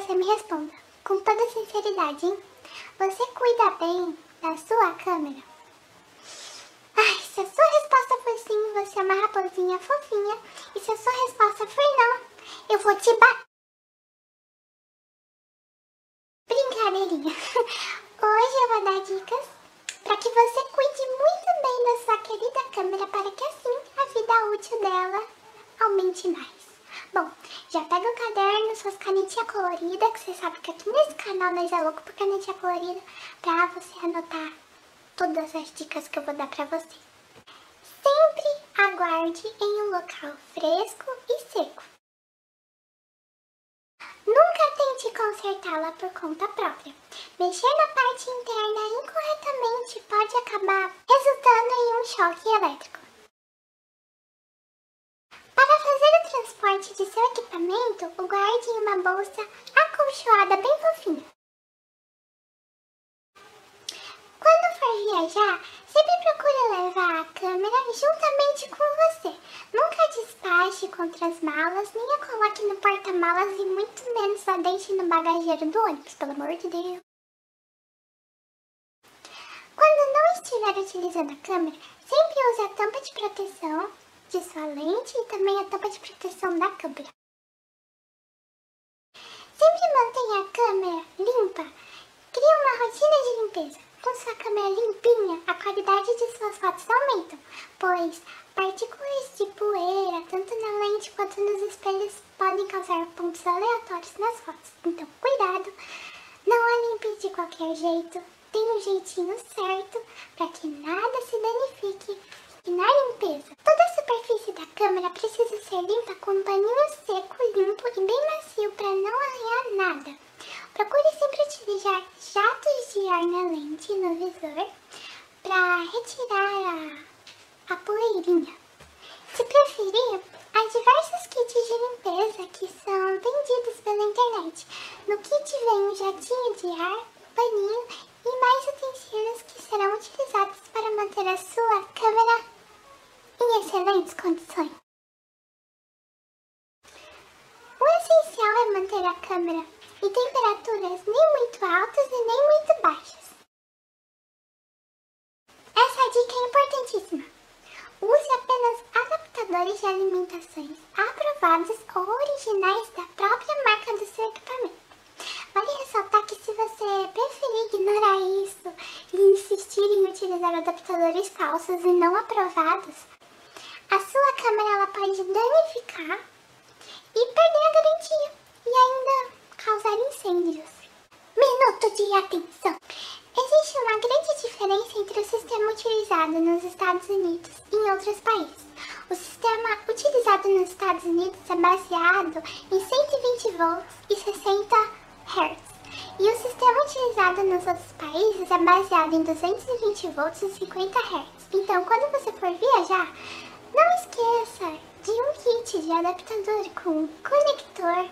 você me responda. Com toda sinceridade, hein? Você cuida bem da sua câmera? Ai, se a sua resposta for sim, você é uma raposinha fofinha. E se a sua resposta for não, eu vou te bater. Brincadeirinha. Hoje eu vou dar dicas para que você cuide muito bem da sua querida câmera para que assim a vida útil dela aumente mais. Bom, já pega o caderno, suas canetinhas coloridas, que você sabe que aqui nesse canal nós é louco por canetinha colorida, pra você anotar todas as dicas que eu vou dar pra você. Sempre aguarde em um local fresco e seco. Nunca tente consertá-la por conta própria. Mexer na parte interna incorretamente pode acabar resultando em um choque elétrico. Para fazer o transporte de seu equipamento, o guarde em uma bolsa acolchoada bem fofinha. Quando for viajar, sempre procure levar a câmera juntamente com você. Nunca despache contra as malas, nem a coloque no porta-malas e muito menos a deixe no bagageiro do ônibus, pelo amor de Deus. Quando não estiver utilizando a câmera, sempre use a tampa de proteção de sua lente e também a tampa de proteção da câmera. Sempre mantenha a câmera limpa. Crie uma rotina de limpeza. Com sua câmera limpinha, a qualidade de suas fotos aumenta, pois partículas de poeira, tanto na lente quanto nos espelhos, podem causar pontos aleatórios nas fotos. Então, cuidado, não a limpe de qualquer jeito, tem um jeitinho certo para que nada se danifique e na limpeza. Toda a superfície da câmera precisa ser limpa com um paninho seco, limpo e bem macio para não arranhar nada. Procure sempre utilizar jatos de ar na lente e no visor para retirar a, a poeirinha. Se preferir, há diversos kits de limpeza que são vendidos pela internet. No kit vem um jatinho de ar, paninho e mais utensílios câmera em temperaturas nem muito altas e nem muito baixas. Essa dica é importantíssima. Use apenas adaptadores de alimentações aprovados ou originais da própria marca do seu equipamento. Vale ressaltar que se você preferir ignorar isso e insistir em utilizar adaptadores falsos e não aprovados, a sua câmera ela pode danificar e perder a garantia e ainda causar incêndios. Minuto de atenção! Existe uma grande diferença entre o sistema utilizado nos Estados Unidos e em outros países. O sistema utilizado nos Estados Unidos é baseado em 120 volts e 60 Hz. E o sistema utilizado nos outros países é baseado em 220 volts e 50 Hz. Então, quando você for viajar, não esqueça de um kit de adaptador com conector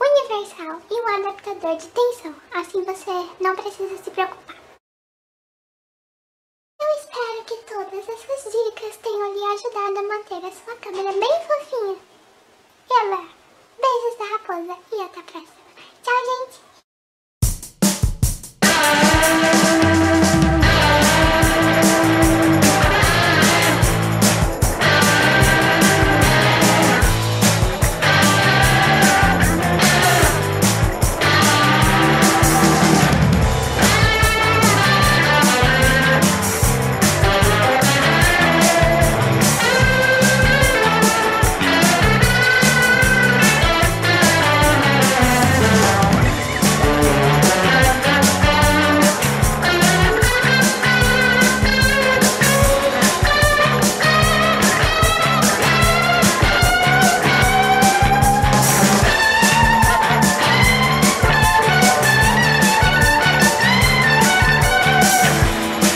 universal e um adaptador de tensão, assim você não precisa se preocupar. Eu espero que todas essas dicas tenham lhe ajudado a manter a sua câmera bem fofinha. E ela, beijos da raposa e até a próxima. Tchau, gente!